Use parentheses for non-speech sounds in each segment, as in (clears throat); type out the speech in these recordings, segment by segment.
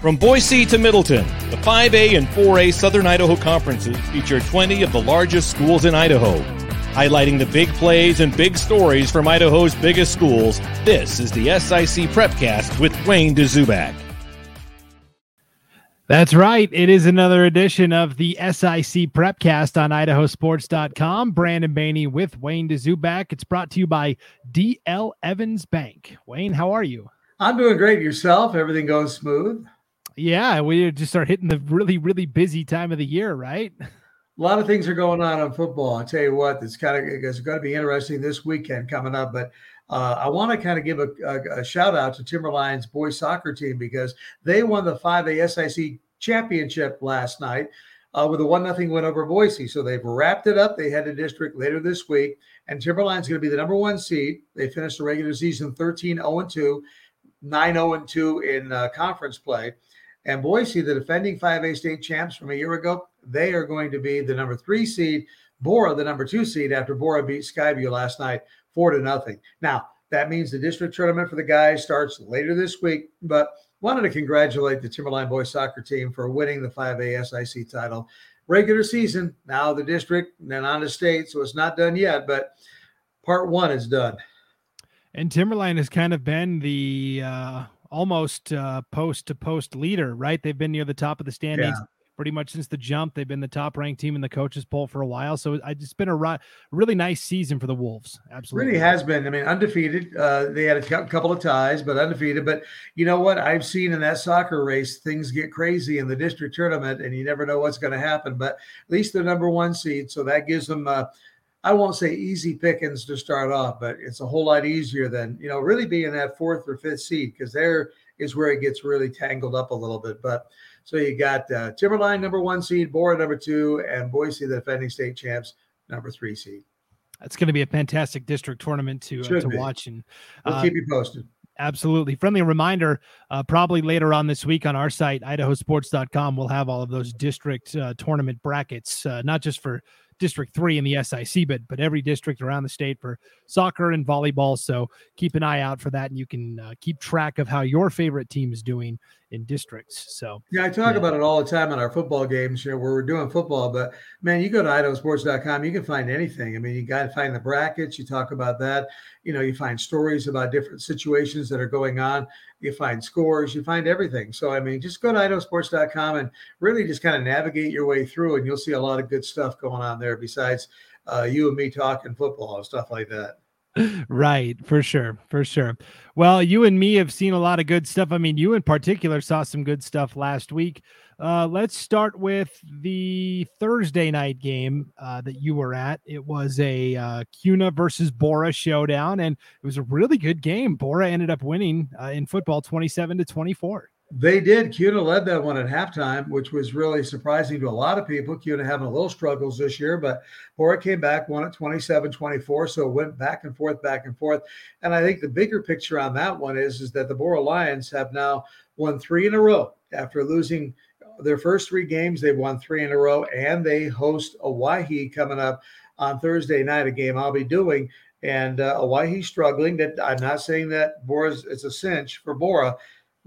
From Boise to Middleton, the 5A and 4A Southern Idaho conferences feature 20 of the largest schools in Idaho. Highlighting the big plays and big stories from Idaho's biggest schools, this is the SIC Prepcast with Wayne Dzubak. That's right. It is another edition of the SIC Prepcast on idahosports.com. Brandon Baney with Wayne Dzubak. It's brought to you by DL Evans Bank. Wayne, how are you? I'm doing great. Yourself? Everything goes smooth? Yeah, we just start hitting the really, really busy time of the year, right? A lot of things are going on in football. I'll tell you what, it's kind of it's going to be interesting this weekend coming up. But uh, I want to kind of give a, a, a, shout out to Timberline's boys soccer team because they won the 5A SIC championship last night uh, with a one nothing win over Boise. So they've wrapped it up. They head to district later this week, and Timberline's going to be the number one seed. They finished the regular season 13 0 2, 9 0 2 in uh, conference play. And Boise, the defending 5A state champs from a year ago, they are going to be the number three seed. Borah, the number two seed, after Borah beat Skyview last night, four to nothing. Now, that means the district tournament for the guys starts later this week. But wanted to congratulate the Timberline boys soccer team for winning the 5A SIC title. Regular season, now the district, then on the state. So it's not done yet, but part one is done. And Timberline has kind of been the uh, almost uh, post to post leader, right? They've been near the top of the standings yeah. pretty much since the jump. They've been the top ranked team in the coaches poll for a while. So it's been a really nice season for the Wolves. Absolutely. Really has been. I mean, undefeated. Uh, they had a couple of ties, but undefeated. But you know what? I've seen in that soccer race, things get crazy in the district tournament, and you never know what's going to happen. But at least they're number one seed. So that gives them. Uh, I won't say easy pickings to start off, but it's a whole lot easier than, you know, really being that fourth or fifth seed because there is where it gets really tangled up a little bit. But so you got uh, Timberline number one seed, Borah, number two, and Boise, the defending state champs, number three seed. That's going to be a fantastic district tournament to, uh, to watch. And we'll uh, keep you posted. Absolutely. Friendly reminder uh, probably later on this week on our site, idahosports.com, we'll have all of those district uh, tournament brackets, uh, not just for District 3 in the SIC, but but every district around the state for soccer and volleyball. So keep an eye out for that, and you can uh, keep track of how your favorite team is doing in districts. So yeah, I talk yeah. about it all the time in our football games, you know, where we're doing football. But man, you go to idahosports.com, you can find anything. I mean, you got to find the brackets. You talk about that. You know, you find stories about different situations that are going on. You find scores. You find everything. So I mean, just go to idahosports.com and really just kind of navigate your way through, and you'll see a lot of good stuff going on there. Besides uh, you and me talking football and stuff like that right for sure for sure. Well you and me have seen a lot of good stuff. I mean you in particular saw some good stuff last week. Uh, let's start with the thursday night game uh, that you were at. It was a uh, kuna versus Borah showdown and it was a really good game. Borah ended up winning uh, in football 27 to 24 they did. Kuna led that one at halftime, which was really surprising to a lot of people. Kuna having a little struggles this year, but Borah came back, won at 27 24. So it went back and forth, back and forth. And I think the bigger picture on that one is, is that the Borah Lions have now won three in a row after losing their first three games. They've won three in a row, and they host Owyhee coming up on Thursday night, a game I'll be doing. And uh, Owyhee struggling. That I'm not saying that Borah's it's a cinch for Borah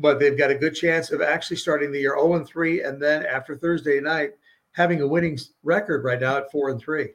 but they've got a good chance of actually starting the year 0 and 3, and then after Thursday night, having a winning record right now at 4 and 3.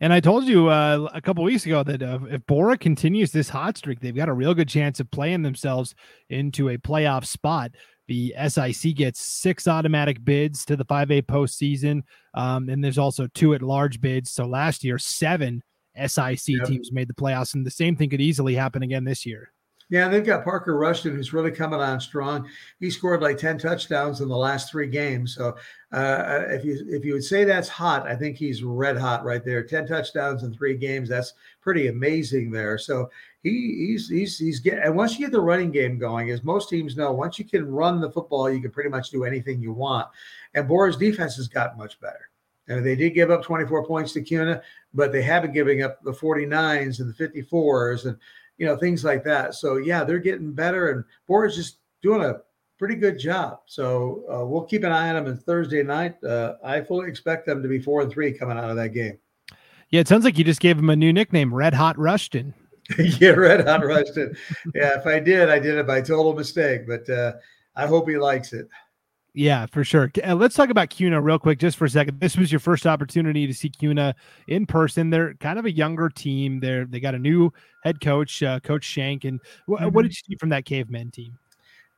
And I told you uh, a couple weeks ago that uh, if Borah continues this hot streak, they've got a real good chance of playing themselves into a playoff spot. The SIC gets six automatic bids to the 5A postseason, um, and there's also two at large bids. So last year, seven SIC yep. teams made the playoffs, and the same thing could easily happen again this year. Yeah, they've got Parker Rushton, who's really coming on strong. He scored like ten touchdowns in the last three games. So uh, if you if you would say that's hot, I think he's red hot right there. Ten touchdowns in three games. That's pretty amazing there. So he he's he's he's getting. And once you get the running game going, as most teams know, once you can run the football, you can pretty much do anything you want. And Borah's defense has gotten much better. And they did give up 24 points to Kuna, but they haven't giving up the 49s and the 54s and you know, things like that. So yeah, they're getting better, and Borah's just doing a pretty good job. So uh, we'll keep an eye on them on Thursday night. Uh, I fully expect them to be four and three coming out of that game. Yeah, it sounds like you just gave him a new nickname, Red Hot Rushton. (laughs) yeah, Red Hot Rushton. yeah, if I did, I did it by total mistake. But uh, I hope he likes it. Yeah, for sure. Uh, let's talk about Kuna real quick, just for a second. This was your first opportunity to see Kuna in person. They're kind of a younger team. They're they got a new head coach, uh, Coach Shank. And wh- mm-hmm. what did you see from that caveman team?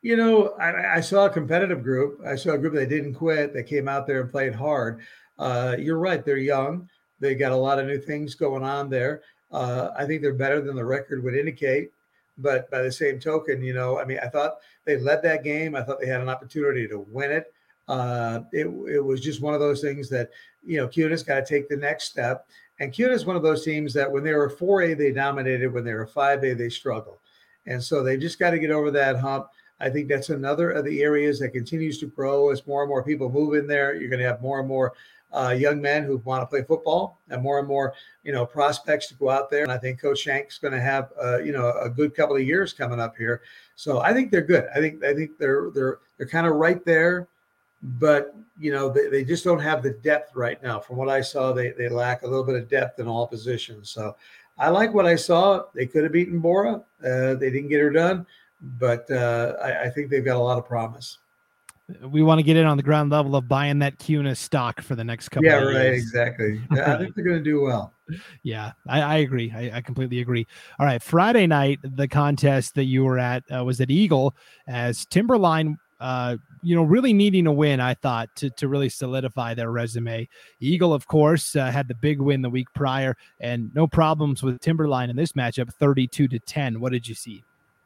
You know, I, I, saw a competitive group. I saw a group that didn't quit. They came out there and played hard. Uh, you're right. They're young. They got a lot of new things going on there. Uh, I think they're better than the record would indicate. But by the same token, you know, I mean, I thought they led that game. I thought they had an opportunity to win it. Uh, it, it was just one of those things that, you know, Kuna's got to take the next step. And Cuna is one of those teams that when they were 4A, they dominated. When they were 5A, they struggled. And so they just got to get over that hump. I think that's another of the areas that continues to grow as more and more people move in there. You're going to have more and more uh, young men who want to play football and more and more, you know, prospects to go out there. And I think Coach Shank's going to have, uh, you know, a good couple of years coming up here. So I think they're good. I think I think they're they're they're kind of right there, but you know they, they just don't have the depth right now. From what I saw, they they lack a little bit of depth in all positions. So I like what I saw. They could have beaten Borah. Uh, they didn't get her done, but uh, I, I think they've got a lot of promise we want to get in on the ground level of buying that Kuna stock for the next couple. Yeah, right. Years. Exactly. (laughs) I think they're going to do well. Yeah, I, I agree. I, I, completely agree. All right, Friday night, the contest that you were at uh, was at Eagle as Timberline. Uh, you know, really needing a win, I thought, to, to really solidify their resume. Eagle, of course, uh, had the big win the week prior, and no problems with Timberline in this matchup, 32 to 10. What did you see?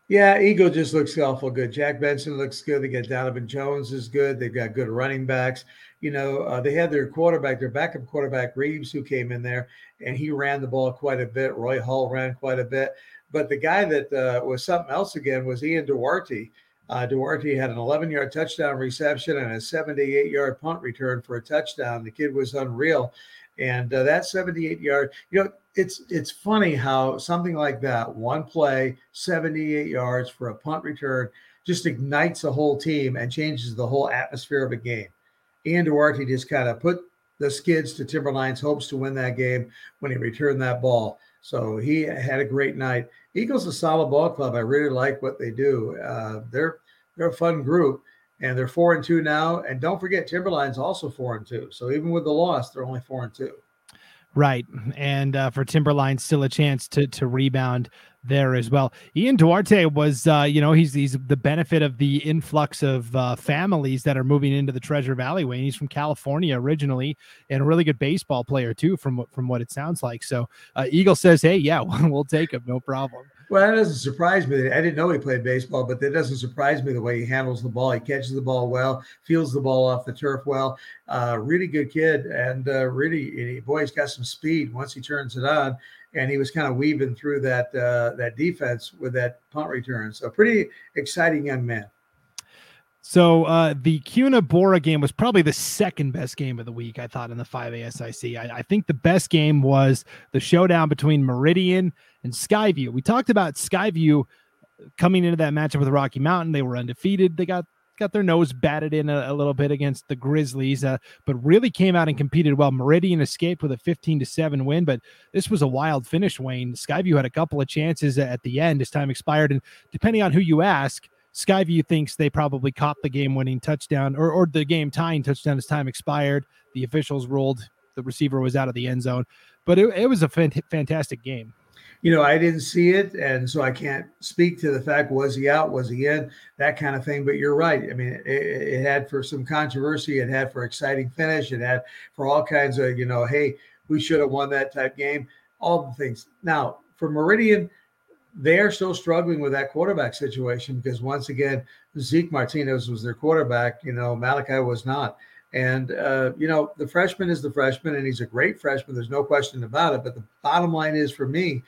Yeah, Eagle just looks awful good. Jack Benson looks good. They got Donovan Jones is good. They've got good running backs. You know, uh, they had their quarterback, their backup quarterback Reeves, who came in there and he ran the ball quite a bit. Roy Hall ran quite a bit. But the guy that uh, was something else again was Ian Duarte. Uh, Duarte had an 11 yard touchdown reception and a 78 yard punt return for a touchdown. The kid was unreal. And uh, that 78 yard, you know, it's it's funny how something like that, one play, 78 yards for a punt return, just ignites the whole team and changes the whole atmosphere of a game. Ian Duarte just kind of put the skids to Timberline's hopes to win that game when he returned that ball. So he had a great night. Eagles a solid ball club. I really like what they do. Uh, they're they're a fun group, and they're four and two now. And don't forget, Timberline's also four and two. So even with the loss, they're only four and two. Right, and uh, for Timberline, still a chance to to rebound there as well. Ian Duarte was, uh, you know, he's he's the benefit of the influx of uh, families that are moving into the Treasure Valley way. And he's from California originally, and a really good baseball player too, from from what it sounds like. So uh, Eagle says, "Hey, yeah, (laughs) we'll take him, no problem." Well, that doesn't surprise me. I didn't know he played baseball, but that doesn't surprise me the way he handles the ball. He catches the ball well, feels the ball off the turf well. Uh, really good kid, and uh, really, boy, he's got some speed once he turns it on. And he was kind of weaving through that uh, that defense with that punt return. So, pretty exciting young man. So uh, the Kuna Borah game was probably the second best game of the week, I thought, in the 5A SIC. I, I, think the best game was the showdown between Meridian and Skyview. We talked about Skyview coming into that matchup with Rocky Mountain. They were undefeated. They got got their nose batted in a, a little bit against the Grizzlies, uh, but really came out and competed well. Meridian escaped with a 15 to 7 win, but this was a wild finish, Wayne. Skyview had a couple of chances at the end as time expired. And depending on who you ask, Skyview thinks they probably caught the game winning touchdown or, or the game tying touchdown as time expired. The officials ruled the receiver was out of the end zone, but it, it was a fantastic game. You know, I didn't see it, and so I can't speak to the fact was he out, was he in, that kind of thing. But you're right. I mean, it, it had for some controversy, it had for exciting finish, it had for all kinds of, you know, hey, we should have won that type game, all the things. Now, for Meridian, they are still struggling with that quarterback situation because once again, Zeke Martinez was their quarterback. You know, Malachi was not. And, uh, you know, the freshman is the freshman, and he's a great freshman. There's no question about it. But the bottom line is for me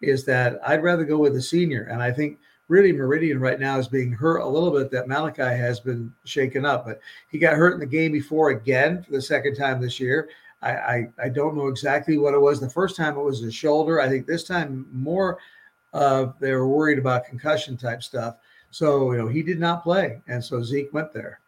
is that I'd rather go with the senior. And I think really Meridian right now is being hurt a little bit that Malachi has been shaken up. But he got hurt in the game before again for the second time this year. I, I, I don't know exactly what it was. The first time it was his shoulder. I think this time more – uh, they were worried about concussion type stuff. So, you know, he did not play. And so Zeke went there.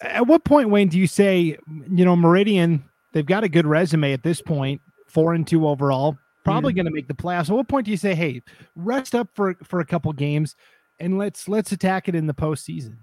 At what point, Wayne, do you say, you know, Meridian, they've got a good resume at this point, four and two overall, probably mm. going to make the playoffs. At what point do you say, hey, rest up for, for a couple games and let's let's attack it in the postseason?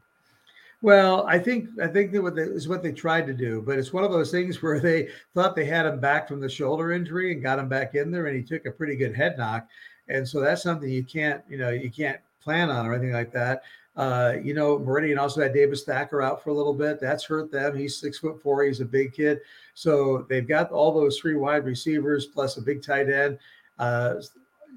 Well, I think I think that what they, is what they tried to do, but it's one of those things (laughs) where they thought they had him back from the shoulder injury and got him back in there, and he took a pretty good head knock, and so that's something you can't you know you can't plan on or anything like that. Uh, you know, Meridian also had Davis Thacker out for a little bit. That's hurt them. He's six foot four. He's a big kid. So they've got all those three wide receivers plus a big tight end. Uh,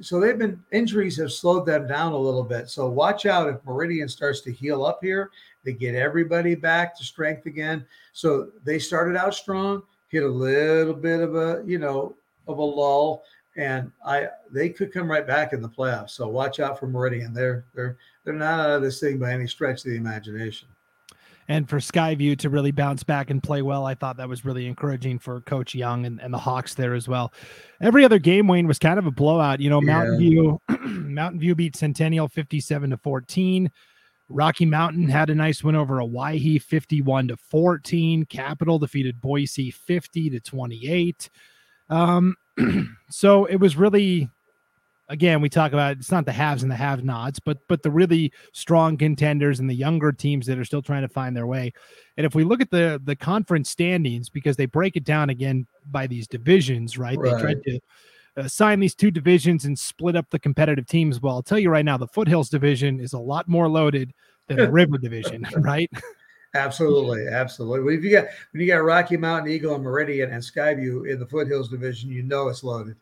so they've been injuries have slowed them down a little bit. So watch out if Meridian starts to heal up here they get everybody back to strength again. So they started out strong, hit a little bit of a, you know, of a lull, and I they could come right back in the playoffs. So watch out for Meridian. They're they're they're not out of this thing by any stretch of the imagination. And for Skyview to really bounce back and play well, I thought that was really encouraging for Coach Young and, and the Hawks there as well. Every other game, Wayne, was kind of a blowout. You know, Mountain yeah. View, (clears throat) Mountain View beat Centennial 57 to 14. Rocky Mountain had a nice win over Owyhee 51 to 14. Capital defeated Boise 50 to 28. Um, (clears throat) so it was really again, we talk about it's not the haves and the have nots, but but the really strong contenders and the younger teams that are still trying to find their way. And if we look at the the conference standings, because they break it down again by these divisions, right? right. They tried to assign uh, these two divisions and split up the competitive teams. Well, I'll tell you right now, the Foothills division is a lot more loaded than the River division, (laughs) right? Absolutely, absolutely. When you got when you got Rocky Mountain, Eagle, and Meridian and Skyview in the Foothills division, you know it's loaded.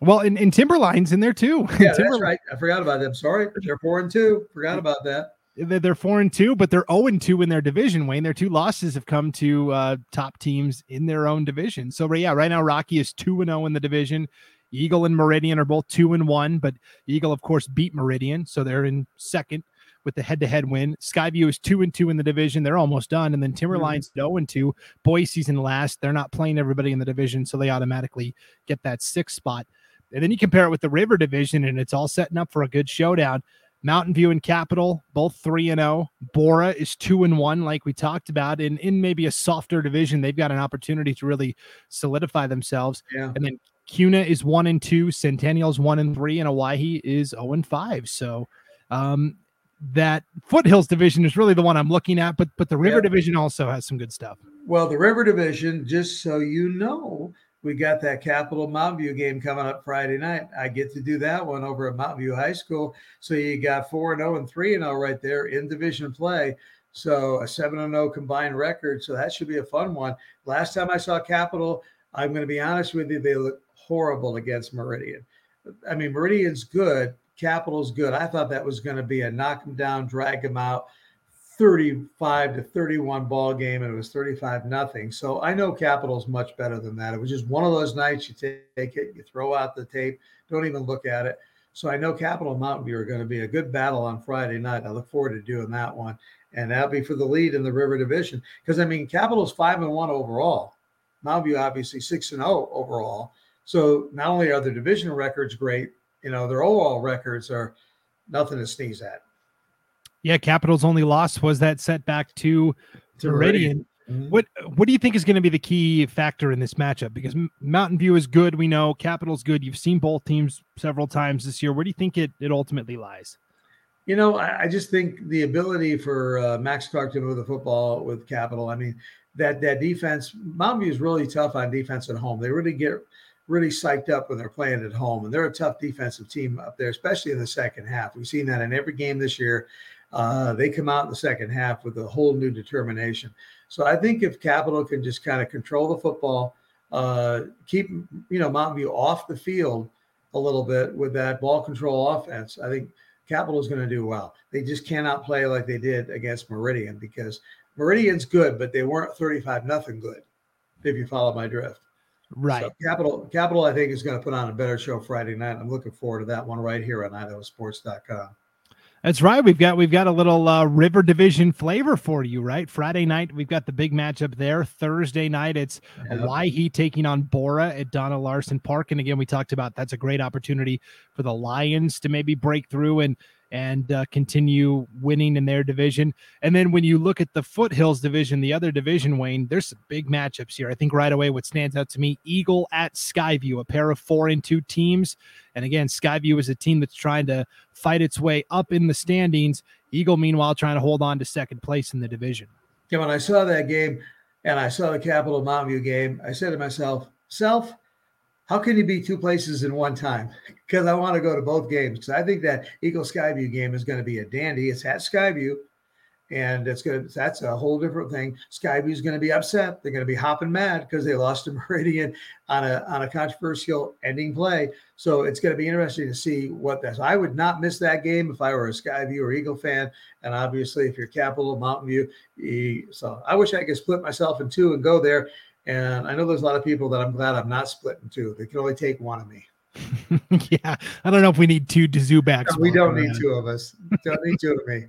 Well, in, in Timberlines in there too. (laughs) Yeah, that's right. I forgot about them. Sorry, they're four and two. Forgot about that. They're four and two, but they're zero oh and two in their division. Wayne, their two losses have come to uh, top teams in their own division. So, yeah, right now Rocky is two and zero oh in the division. Eagle and Meridian are both two and one, but Eagle, of course, beat Meridian, so they're in second with the head-to-head win. Skyview is two and two in the division; they're almost done, and then Timberlines mm-hmm. zero and two. Boise's in last; they're not playing everybody in the division, so they automatically get that sixth spot. And then you compare it with the River division, and it's all setting up for a good showdown. Mountain View and Capital, both three and zero. Oh. Borah is two and one, like we talked about. In in maybe a softer division, they've got an opportunity to really solidify themselves. Yeah. And then Kuna is one and two, Centennial's one and three, and Owyhee is zero oh and five. So um, that Foothills division is really the one I'm looking at, but but the River yeah. division also has some good stuff. Well, the River division, just so you know, we got that Capital Mountain View game coming up Friday night. I get to do that one over at Mountain View High School. So you got four and zero oh and three and zero oh right there in division play. So a seven and zero combined record. So that should be a fun one. Last time I saw Capital, I'm going to be honest with you, they look horrible against Meridian. I mean, Meridian's good, Capital's good. I thought that was going to be a knock them down, drag them out, 35 to 31 ball game, and it was 35 nothing. So I know Capital's much better than that. It was just one of those nights you take it, you throw out the tape, don't even look at it. So I know Capital and Mountain View are going to be a good battle on Friday night. I look forward to doing that one. And that'll be for the lead in the River Division. Because I mean, Capital's five and one overall. Mountain View obviously six and zero oh overall. So not only are the division records great, you know, their overall records are nothing to sneeze at. Yeah, Capital's only loss was that setback to, to Meridian. Mm-hmm. What what do you think is going to be the key factor in this matchup? Because Mountain View is good, we know. Capital's good. You've seen both teams several times this year. Where do you think it it ultimately lies? You know, I, I just think the ability for uh, Max Clark to move the football with Capital. I mean, that that defense, Mountain View is really tough on defense at home. They really get really psyched up when they're playing at home. And they're a tough defensive team up there, especially in the second half. We've seen that in every game this year. Uh, they come out in the second half with a whole new determination. So I think if Capital can just kind of control the football, uh, keep you know Mountain View off the field a little bit with that ball control offense, I think Capital is going to do well. They just cannot play like they did against Meridian because Meridian's good, but they weren't 35 nothing good. If you follow my drift. Right. So Capital Capital, I think, is going to put on a better show Friday night. I'm looking forward to that one right here on IdahoSports.com. That's right. We've got we've got a little uh, River Division flavor for you, right? Friday night we've got the big matchup there. Thursday night it's yep. Owyhee taking on Borah at Dona Larsen Park, and again we talked about that's a great opportunity for the Lions to maybe break through and and uh, continue winning in their division. And then when you look at the Foothills division, the other division, Wayne, there's some big matchups here. I think right away what stands out to me, Eagle at Skyview, a pair of four and two teams. And again, Skyview is a team that's trying to fight its way up in the standings. Eagle, meanwhile, trying to hold on to second place in the division. Yeah, when I saw that game and I saw the Capital Mountain View game, I said to myself, self, how can you be two places in one time? (laughs) Because I want to go to both games. Because I think that Eagle Skyview game is going to be a dandy. It's at Skyview and it's going to that's a whole different thing. Skyview's going to be upset. They're going to be hopping mad because they lost to (laughs) Meridian on a on a controversial ending play. So it's going to be interesting to see what that's. I would not miss that game if I were a Skyview or Eagle fan, and obviously if you're Capital Mountain View. So I wish I could split myself in two and go there. And I know there's a lot of people that I'm glad I'm not split in two. They can only take one of me. (laughs) yeah, I don't know if we need two Dzubaks. No, we don't need two of us. Don't need two of me.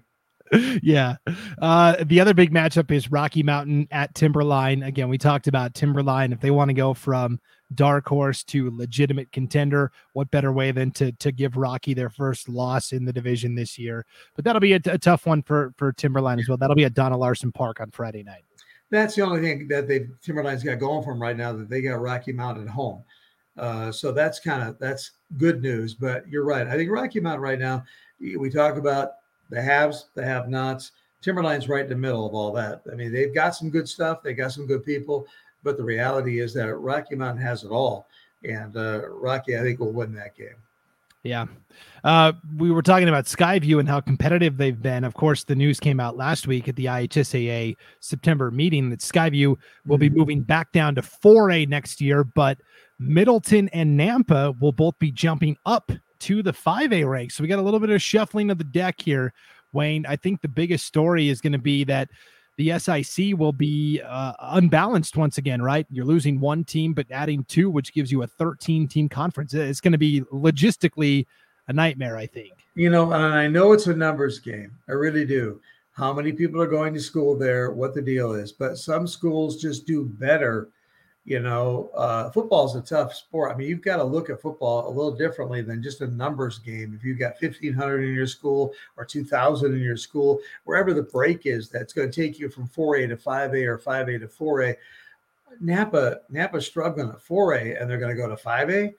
(laughs) yeah. Uh, the other big matchup is Rocky Mountain at Timberline. Again, we talked about Timberline. If they want to go from dark horse to legitimate contender, what better way than to to give Rocky their first loss in the division this year? But that'll be a, a tough one for for Timberline as well. That'll be at Dona Larsen Park on Friday night. That's the only thing that they Timberline's got going for them right now that they got Rocky Mountain at home. Uh, so that's kind of that's good news. But you're right. I think Rocky Mountain right now. We talk about the haves, the have nots. Timberline's right in the middle of all that. I mean, they've got some good stuff, they got some good people, but the reality is that Rocky Mountain has it all. And uh, Rocky, I think, will win that game. Yeah. Uh, we were talking about Skyview and how competitive they've been. Of course, the news came out last week at the IHSAA September meeting that Skyview will be mm-hmm. moving back down to 4A next year, but Middleton and Nampa will both be jumping up to the 5A ranks. So we got a little bit of shuffling of the deck here, Wayne. I think the biggest story is going to be that the SIC will be uh, unbalanced once again, right? You're losing one team, but adding two, which gives you a 13 team conference. It's going to be logistically a nightmare, I think. You know, and I know it's a numbers game. I really do. How many people are going to school there, what the deal is. But some schools just do better you know, uh, football is a tough sport. I mean, you've got to look at football a little differently than just a numbers game. If you've got 1,500 in your school or 2,000 in your school, wherever the break is, that's going to take you from 4A to 5A or 5A to 4A. Nampa, Nampa's struggling at 4A and they're going to go to 5A.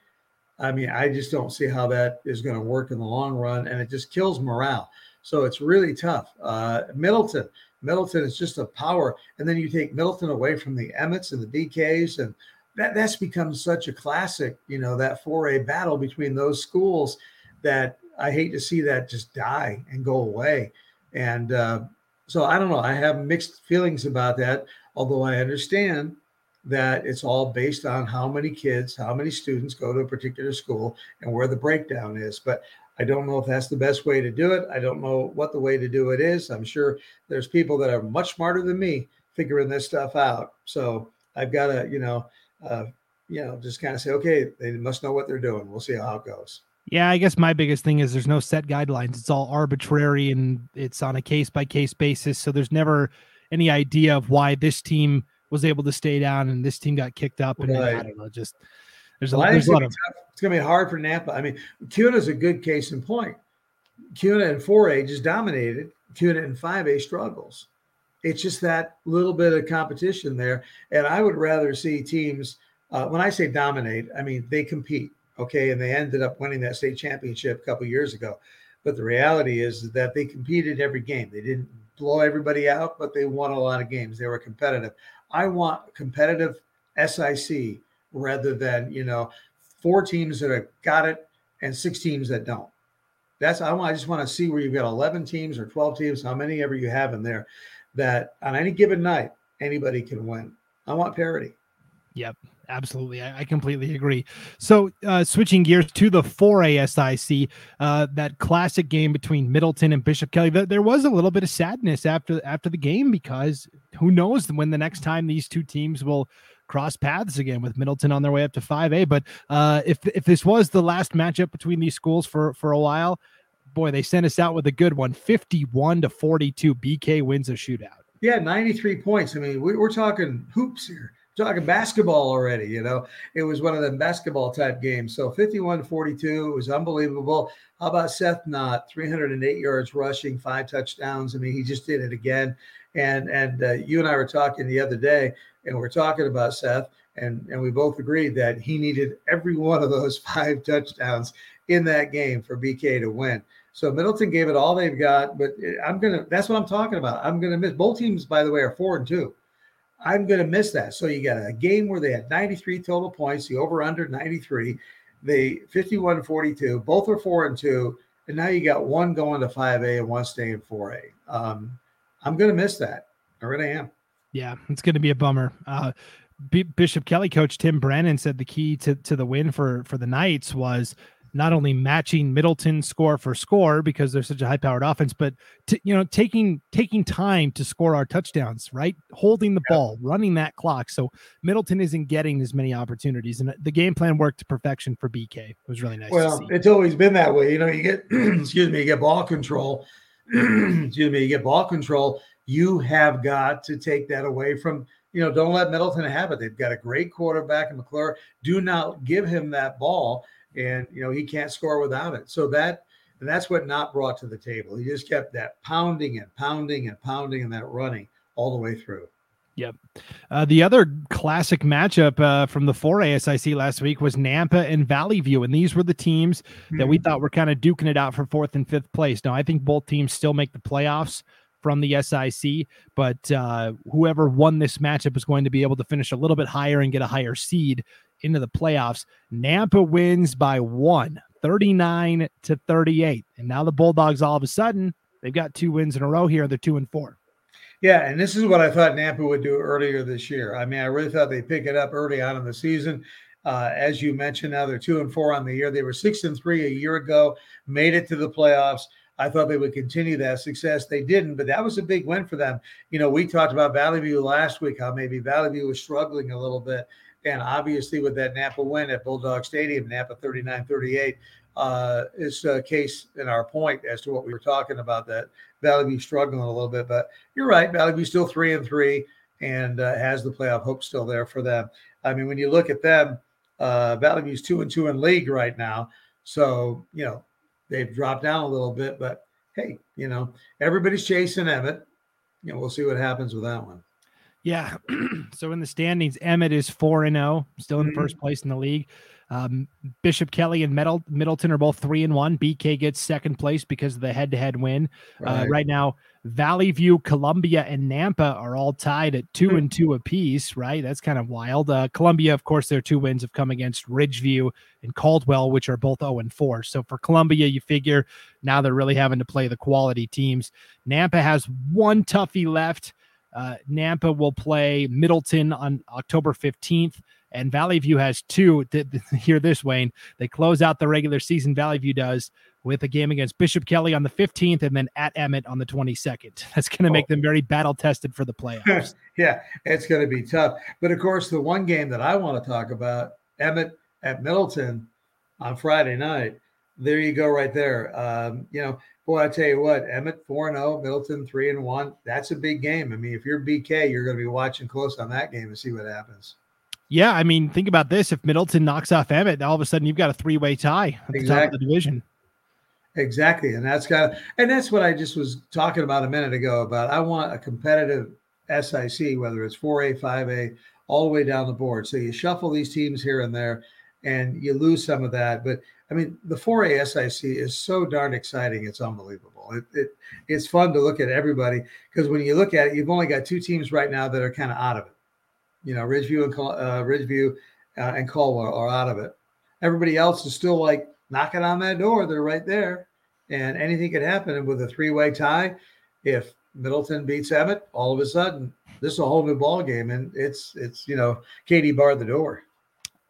I mean, I just don't see how that is going to work in the long run, and it just kills morale. So it's really tough. Uh, Middleton, Middleton is just a power. And then you take Middleton away from the Emmets and the BKs, and that, that's become such a classic, you know, that 4A battle between those schools that I hate to see that just die and go away. And uh, so I don't know. I have mixed feelings about that, although I understand that it's all based on how many kids, how many students go to a particular school and where the breakdown is. But I don't know if that's the best way to do it. I don't know what the way to do it is. I'm sure there's people that are much smarter than me figuring this stuff out. So I've got to, you know, uh, you know, just kind of say, okay, they must know what they're doing. We'll see how it goes. Yeah, I guess my biggest thing is there's no set guidelines. It's all arbitrary and it's on a case by case basis. So there's never any idea of why this team was able to stay down and this team got kicked up. And right. I don't know, just there's a, well, there's a lot of. It's going to be hard for Nampa. I mean, Kuna is a good case in point. Kuna in 4A just dominated. Kuna in 5A struggles. It's just that little bit of competition there. And I would rather see teams, uh, when I say dominate, I mean they compete. Okay. And they ended up winning that state championship a couple years ago. But the reality is that they competed every game. They didn't blow everybody out, but they won a lot of games. They were competitive. I want competitive SIC rather than you know four teams that have got it and six teams that don't. That's I want. I just want to see where you've got eleven teams or twelve teams, how many ever you have in there, that on any given night anybody can win. I want parity. Yep, absolutely. I, I completely agree. So, uh, switching gears to the 4ASIC, uh, that classic game between Middleton and Bishop Kelly, th- there was a little bit of sadness after after the game because who knows when the next time these two teams will cross paths again with Middleton on their way up to 5A. But uh, if if this was the last matchup between these schools for for a while, boy, they sent us out with a good one, 51 to 42. BK wins a shootout. Yeah, 93 points. I mean, we, are talking hoops here. Talking basketball already, you know. It was one of the basketball type games. So 51 42 was unbelievable. How about Seth Knott, 308 yards rushing, five touchdowns. I mean, he just did it again. And and uh, you and I were talking the other day and we're talking about Seth, and and we both agreed that he needed every one of those (laughs) five touchdowns in that game for BK to win. So Middleton gave it all they've got, but I'm gonna. That's what I'm talking about. I'm gonna miss. Both teams, by the way, are four and two. I'm gonna miss that. So you got a game where they had 93 total points, the over under 93, the 51 42. Both are four and two, and now you got one going to 5A and one staying 4A. Um, I'm gonna miss that. I really am. Yeah, it's going to be a bummer. Uh, B- Bishop Kelly coach Tim Brennan said the key to, to the win for for the Knights was not only matching Middleton score for score because they're such a high powered offense, but to, you know taking taking time to score our touchdowns, right? Holding the ball, running that clock. So Middleton isn't getting as many opportunities, and the game plan worked to perfection for BK. It was really nice. Well, it's always been that way. You know, you get (clears throat) excuse me, you get ball control. (clears throat) excuse me, you get ball control. You have got to take that away from you know, don't let Middleton have it. They've got a great quarterback in McClure. Do Knott give him that ball and you know he can't score without it. So that and that's what not brought to the table. He just kept that pounding and pounding and pounding and that running all the way through. Yep. Uh, the other classic matchup uh, from the 4A SIC last week was Nampa and Valley View. And these were the teams mm-hmm. that we hmm. thought were kind of duking it out for fourth and fifth place. Now, I think both teams still make the playoffs from the SIC, but uh, whoever won this matchup is going to be able to finish a little bit higher and get a higher seed into the playoffs. Nampa wins by one, 39 to 38. And now the Bulldogs all of a sudden, they've got two wins in a row here. They're two and four. Yeah, and this is what I thought Nampa would do earlier this year. I mean, I really thought they'd pick it up early on in the season. Uh, as you mentioned, now they're two and four on the year. They were six and three a year ago, made it to the playoffs. I thought they would continue that success. They didn't, but that was a big win for them. You know, we talked about Valley View last week, how maybe Valley View was struggling a little bit. And obviously, with that Nampa win at Bulldog Stadium, Nampa 39 38, uh, is a case in our point as to what we were talking about that Valley View struggling a little bit. But you're right, Valley View still three and three and uh, has the playoff hope still there for them. I mean, when you look at them, uh, Valley View's two and two in league right now. So, you know, they've dropped down a little bit, but hey, you know, everybody's chasing Emmett. You know, we'll see what happens with that one. Yeah. (clears throat) so in the standings, Emmett is 4 and 0, still in mm-hmm. first place in the league. Um, Bishop Kelly and Middleton are both 3 and 1. BK gets second place because of the head to head win. Uh, right. Uh, right now, Valley View, Columbia, and Nampa are all tied at 2 mm-hmm. and 2 apiece, right? That's kind of wild. Uh, Columbia, of course, their two wins have come against Ridgeview and Caldwell, which are both 0 and 4. So for Columbia, you figure now they're really having to play the quality teams. Nampa has one toughie left. Uh, Nampa will play Middleton on October 15th, and Valley View has two. (laughs) hear this, Wayne. They close out the regular season, Valley View does, with a game against Bishop Kelly on the 15th and then at Emmett on the 22nd. (laughs) That's going to oh. make them very battle tested for the (laughs) playoffs. yeah, it's going to be tough. But of course, the one game that I want to talk about, Emmett at Middleton on Friday night. There you go, right there. Um, you know, Boy, I tell you what, Emmett 4 0, Middleton 3 and 1. That's a big game. I mean, if you're BK, you're going to be watching close on that game and see what happens. Yeah, I mean, think about this. If Middleton knocks off Emmett, all of a sudden you've got a three way tie at exactly. the top of the division. Exactly. And that's of, and that's what I just was talking about a minute ago about I want a competitive SIC, whether it's 4A, 5A, all the way down the board. So you shuffle these teams here and there and you lose some of that. But I mean, the 4A SIC is so darn exciting. It's unbelievable. It, it it's fun to look at everybody because when you look at it, you've only got two teams right now that are kind of out of it. You know, Ridgeview and uh, Ridgeview uh, and Caldwell are out of it. Everybody else is still like knocking on that door. They're right there, and anything could happen. And with a three-way tie, if Middleton beats Emmett, all of a sudden this is a whole new ball game, and it's it's you know Katie barred the door.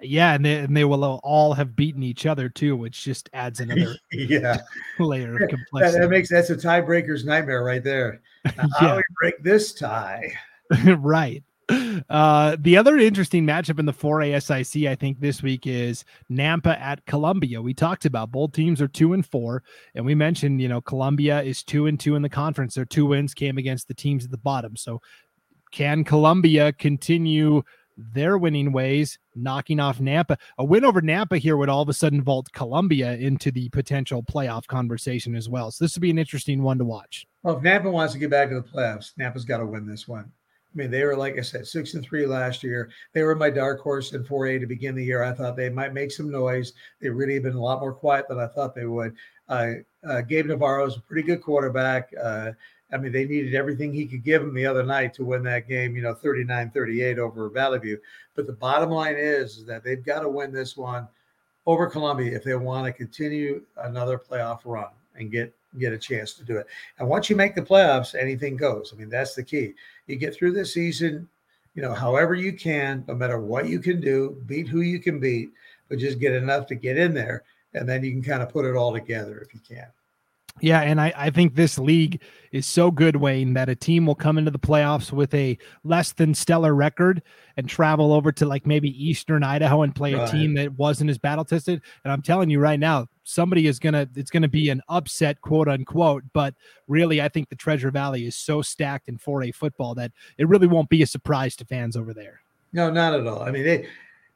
Yeah, and they, and they will all have beaten each other too, which just adds another (laughs) yeah (laughs) layer of complexity. That, that makes that's a tiebreaker's nightmare right there. (laughs) yeah. How do we break this tie? right. Uh, the other interesting matchup in the 4A SIC, I think, this week is Nampa at Columbia. We talked about both teams are two and four, and we mentioned, you know, Columbia is two and two in the conference. Their two wins came against the teams at the bottom. So, can Columbia continue their winning ways, knocking off Nampa. A win over Nampa here would all of a sudden vault Columbia into the potential playoff conversation as well. So this would be an interesting one to watch. Well, if Nampa wants to get back to the playoffs, Nampa's got to win this one. I mean, they were like I said, six and three last year. They were my dark horse in 4A to begin the year. I thought they might make some noise. They really have been a lot more quiet than I thought they would. Uh, uh, Gabe Navarro is a pretty good quarterback. Uh, I mean, they needed everything he could give them the other night to win that game, you know, 39 38 over Valley View. But the bottom line is, is that they've got to win this one over Columbia if they want to continue another playoff run and get get a chance to do it. And once you make the playoffs, anything goes. I mean, that's the key. You get through the season, you know, however you can, no matter what you can do, beat who you can beat, but just get enough to get in there. And then you can kind of put it all together if you can. Yeah, and I, I think this league is so good, Wayne, that a team will come into the playoffs with a less than stellar record and travel over to like maybe Eastern Idaho and play right. a team that wasn't as battle tested. And I'm telling you right now, somebody is gonna it's gonna be an upset, quote unquote. But really, I think the Treasure Valley is so stacked in 4A football that it really won't be a surprise to fans over there. No, not at all. I mean, it,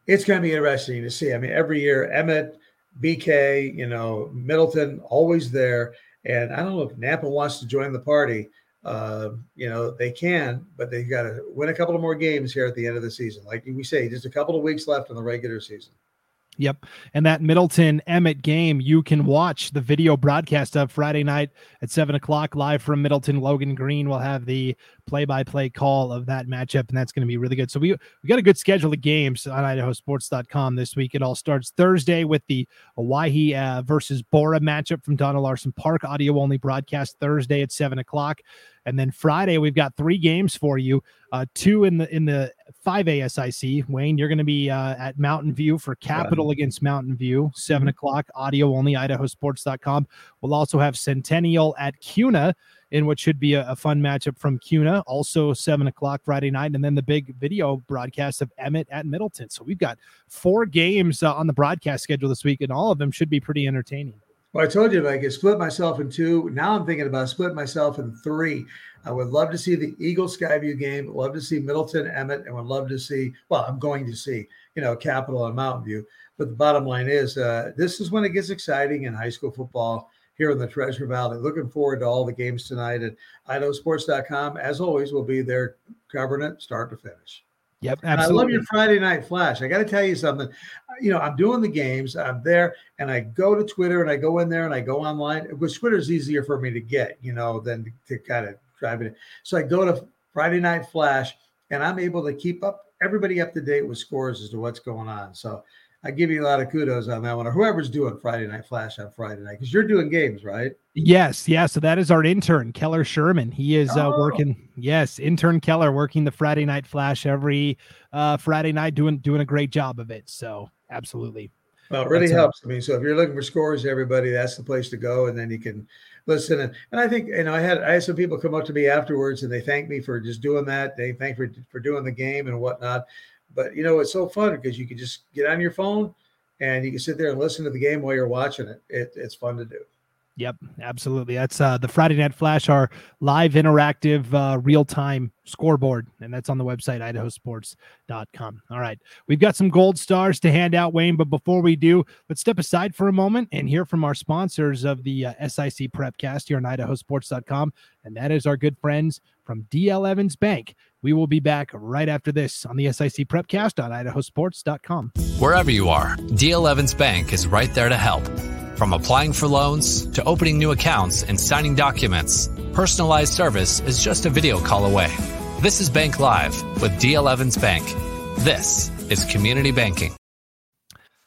it's going to be interesting to see. I mean, every year, Emmett, BK, you know, Middleton, always there. And I don't know if Nampa wants to join the party. Uh, you know, they can, but they've got to win a couple of more games here at the end of the season. Like we say, just a couple of weeks left in the regular season. Yep. And that Middleton Emmett game, you can watch the video broadcast of Friday night at seven o'clock live from Middleton. Logan Green will have the play by play call of that matchup, and that's going to be really good. So we, we got a good schedule of games on idahosports.com this week. It all starts Thursday with the Owyhee uh, versus Borah matchup from Dona Larsen Park, audio only broadcast Thursday at seven o'clock. And then Friday, we've got three games for you. Uh, two in the in the 5A SIC. Wayne, you're going to be uh, at Mountain View for Capital against Mountain View, 7 mm-hmm. o'clock, audio only, idahosports.com. We'll also have Centennial at Kuna in what should be a, a, fun matchup from Kuna. also 7 o'clock Friday night. And then the big video broadcast of Emmett at Middleton. So we've got four games uh, on the broadcast schedule this week, and all of them should be pretty entertaining. Well, I told you if I could split myself in two. Now I'm thinking about split myself in three. I would love to see the Eagle Skyview game. Love to see Middleton Emmett, and would love to see. Well, I'm going to see you know Capital and Mountain View. But the bottom line is, uh, this is when it gets exciting in high school football here in the Treasure Valley. Looking forward to all the games tonight. at idahosports.com, as always, we'll be there covering it start to finish. Yep, absolutely. I love your Friday night flash. I got to tell you something. You know, I'm doing the games. I'm there, and I go to Twitter, and I go in there, and I go online. Which Twitter is easier for me to get, you know, than to kind of drive it. So I go to Friday night flash, and I'm able to keep up everybody up to date with scores as to what's going on. So I give you a lot of kudos on that one, or whoever's doing Friday Night Flash on Friday night, because you're doing games, right? Yes, yeah. So that is our intern, Keller Sherman. He is uh, oh. working. Yes, intern Keller working the Friday Night Flash every uh, Friday night, doing doing a great job of it. So absolutely. Well, it really that's helps. A- I mean, so if you're looking for scores, everybody, that's the place to go, and then you can listen. And, and I think you know, I had I had some people come up to me afterwards, and they thanked me for just doing that. They thank for for doing the game and whatnot. But you know, it's so fun because you can just get on your phone and you can sit there and listen to the game while you're watching it. it it's fun to do. Yep, absolutely. That's uh, the Friday Night Flash, our live interactive uh, real time scoreboard, and that's on the website idahosports.com. All right, we've got some gold stars to hand out, Wayne. But before we do, let's step aside for a moment and hear from our sponsors of the uh, SIC Prepcast here on idahosports.com, and that is our good friends from DL Evans Bank. We will be back right after this on the SIC Prepcast on idahosports.com. Wherever you are, D. Evans Bank is right there to help. From applying for loans to opening new accounts and signing documents, personalized service is just a video call away. This is Bank Live with D. Evans Bank. This is community banking.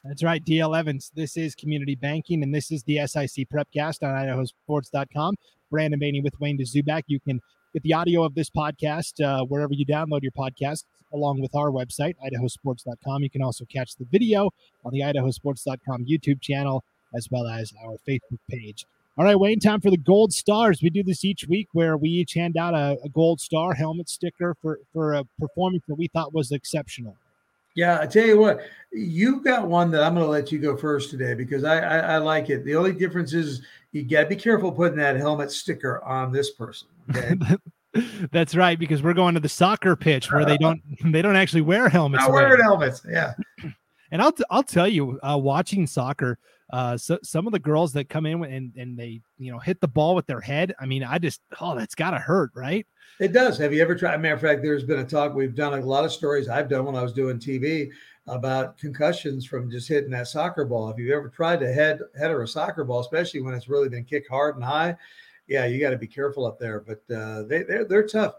That's right, DL Evans. This is community banking, and this is the SIC Prepcast on idahosports.com. Brandon Baney with Wayne Dzubak. You can get the audio of this podcast uh, wherever you download your podcast, along with our website, idahosports.com. You can also catch the video on the idahosports.com YouTube channel as well as our Facebook page. All right, Wayne, time for the gold stars. We do this each week where we each hand out a, a gold star helmet sticker for, for a performance that we thought was exceptional. Yeah, I tell you what, you've got one that I'm going to let you go first today because I, I, I like it. The only difference is you got to be careful putting that helmet sticker on this person. Okay? (laughs) That's right, because we're going to the soccer pitch where they don't (laughs) they don't actually wear helmets. Not wearing helmets, yeah. (clears throat) And I'll t- I'll tell you, uh, watching soccer, uh, so some of the girls that come in and and they you know hit the ball with their head. I mean, I just oh, that's gotta hurt, right? It does. Have you ever tried? Matter of fact, there's been a talk. We've done a lot of stories I've done when I was doing TV about concussions from just hitting that soccer ball. If you've ever tried to head header a soccer ball, especially when it's really been kicked hard and high, yeah, you got to be careful up there. But uh, they they're, they're tough.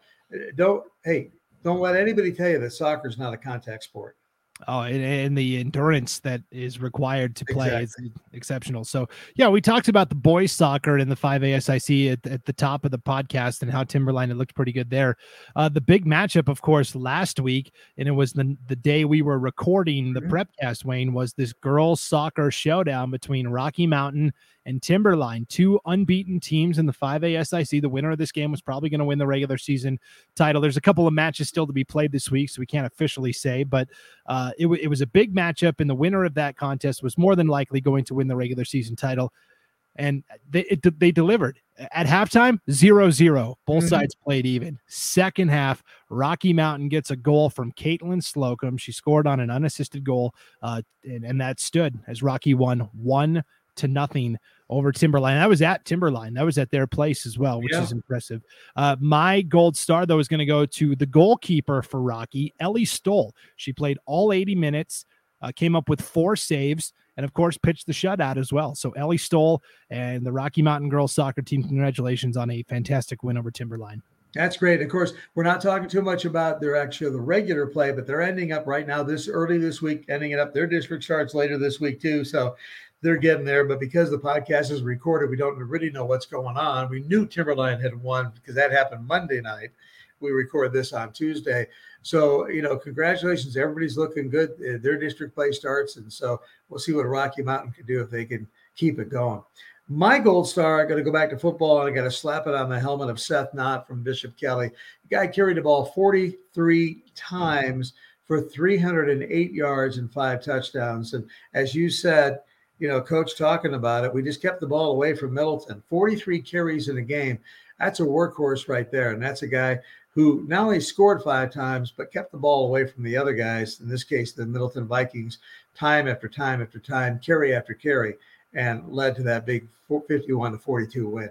Don't hey, don't let anybody tell you that soccer is not a contact sport. Oh, and, and, the endurance that is required to play exactly. is exceptional. So, yeah, we talked about the boys soccer in the 5ASIC at, at the top of the podcast and how Timberline it looked pretty good there. Uh, the big matchup, of course, last week, and it was the, the day we were recording the mm-hmm. prepcast, Wayne, was this girls soccer showdown between Rocky Mountain and Timberline, two unbeaten teams in the 5A SIC. The winner of this game was probably going to win the regular season title. There's a couple of matches still to be played this week, so we can't officially say, but uh, it, w- it was a big matchup, and the winner of that contest was more than likely going to win the regular season title. And they, it, they delivered at halftime, zero zero. Both mm-hmm. sides played even. Second half, Rocky Mountain gets a goal from Caitlin Slocum. She scored on an unassisted goal, uh, and, and that stood as Rocky won one to nothing over Timberline. I was at Timberline. That was at their place as well, which yeah. is impressive. Uh, my gold star, though, is going to go to the goalkeeper for Rocky, Ellie Stoll. She played all 80 minutes, uh, came up with four saves, and of course, pitched the shutout as well. So Ellie Stoll and the Rocky Mountain girls soccer team, congratulations on a fantastic win over Timberline. That's great. Of course, we're not talking too much about their actually the regular play, but they're ending up right now this early this week, ending it up. Their district starts later this week too. So they're getting there. But because the podcast is recorded, we don't really know what's going on. We knew Timberline had won because that happened Monday night. We record this on Tuesday. So, you know, congratulations. Everybody's looking good. Uh, their district play starts. And so we'll see what Rocky Mountain can do if they can keep it going. My gold star, I got to go back to football and I got to slap it on the helmet of Seth Knott from Bishop Kelly. The guy carried the ball 43 times for 308 yards and five touchdowns. And as you said, you know, coach talking about it. We just kept the ball away from Middleton. 43 carries in a game. That's a workhorse right there. And that's a guy who not only scored five times, but kept the ball away from the other guys, in this case, the Middleton Vikings, time after time after time, carry after carry, and led to that big 51 to 42 win.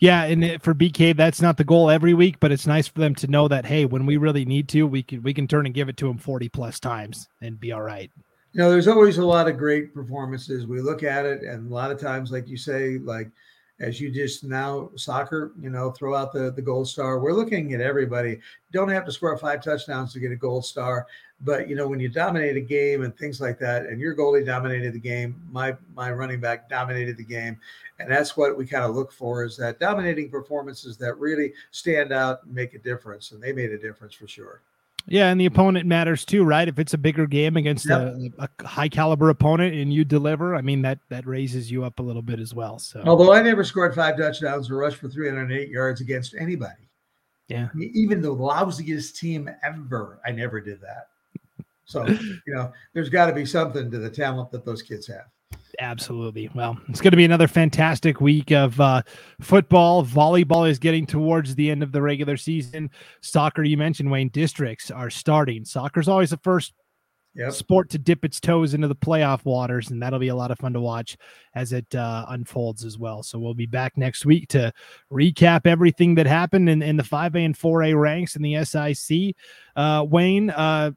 Yeah, and for BK, that's not the goal every week, but it's nice for them to know that hey, when we really need to, we can we can turn and give it to them 40 plus times and be all right you know, there's always a lot of great performances. We look at it, and a lot of times, like you say, like as you just now soccer, you know, throw out the the gold star. We're looking at everybody. Don't have to score five touchdowns to get a gold star, but you know, when you dominate a game and things like that, and your goalie dominated the game, my my running back dominated the game, and that's what we kind of look for is that dominating performances that really stand out and make a difference, and they made a difference for sure. Yeah, and the opponent matters too, right? If it's a bigger game against yep. a, a, high caliber opponent and you deliver, I mean that that raises you up a little bit as well. So, although I never scored five touchdowns or rushed for 308 yards against anybody, yeah, even the lousiest team ever, I never did that. So, you know, there's got to be something to the talent that those kids have. Absolutely. Well, it's going to be another fantastic week of uh, football. Volleyball is getting towards the end of the regular season. Soccer, you mentioned, Wayne, districts are starting. Soccer's always the first yep. sport to dip its toes into the playoff waters, and that'll be a lot of fun to watch as it uh, unfolds as well. So we'll be back next week to recap everything that happened in, in the 5A and 4A ranks in the SIC. Uh, Wayne, uh,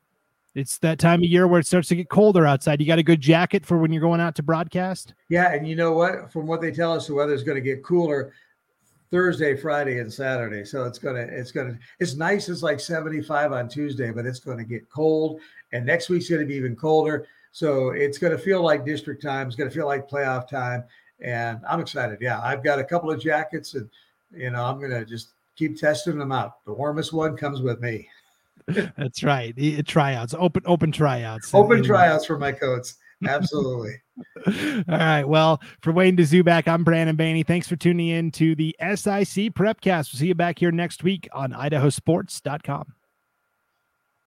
it's that time of year where it starts to get colder outside. You got a good jacket for when you're going out to broadcast? Yeah, and you know what? From what they tell us, the weather's going to get cooler Thursday, Friday, and Saturday. So it's gonna, it's gonna, it's nice. It's like 75 on Tuesday, but it's going to get cold, and next week's going to be even colder. So it's going to feel like district time. It's going to feel like playoff time, and I'm excited. Yeah, I've got a couple of jackets, and you know, I'm going to just keep testing them out. The warmest one comes with me. (laughs) That's right. The tryouts, open open tryouts. Open tryouts for my coats. Absolutely. (laughs) All right. Well, for Wayne Dzubak, I'm Brandon Baney. Thanks for tuning in to the SIC Prepcast. We'll see you back here next week on idahosports.com.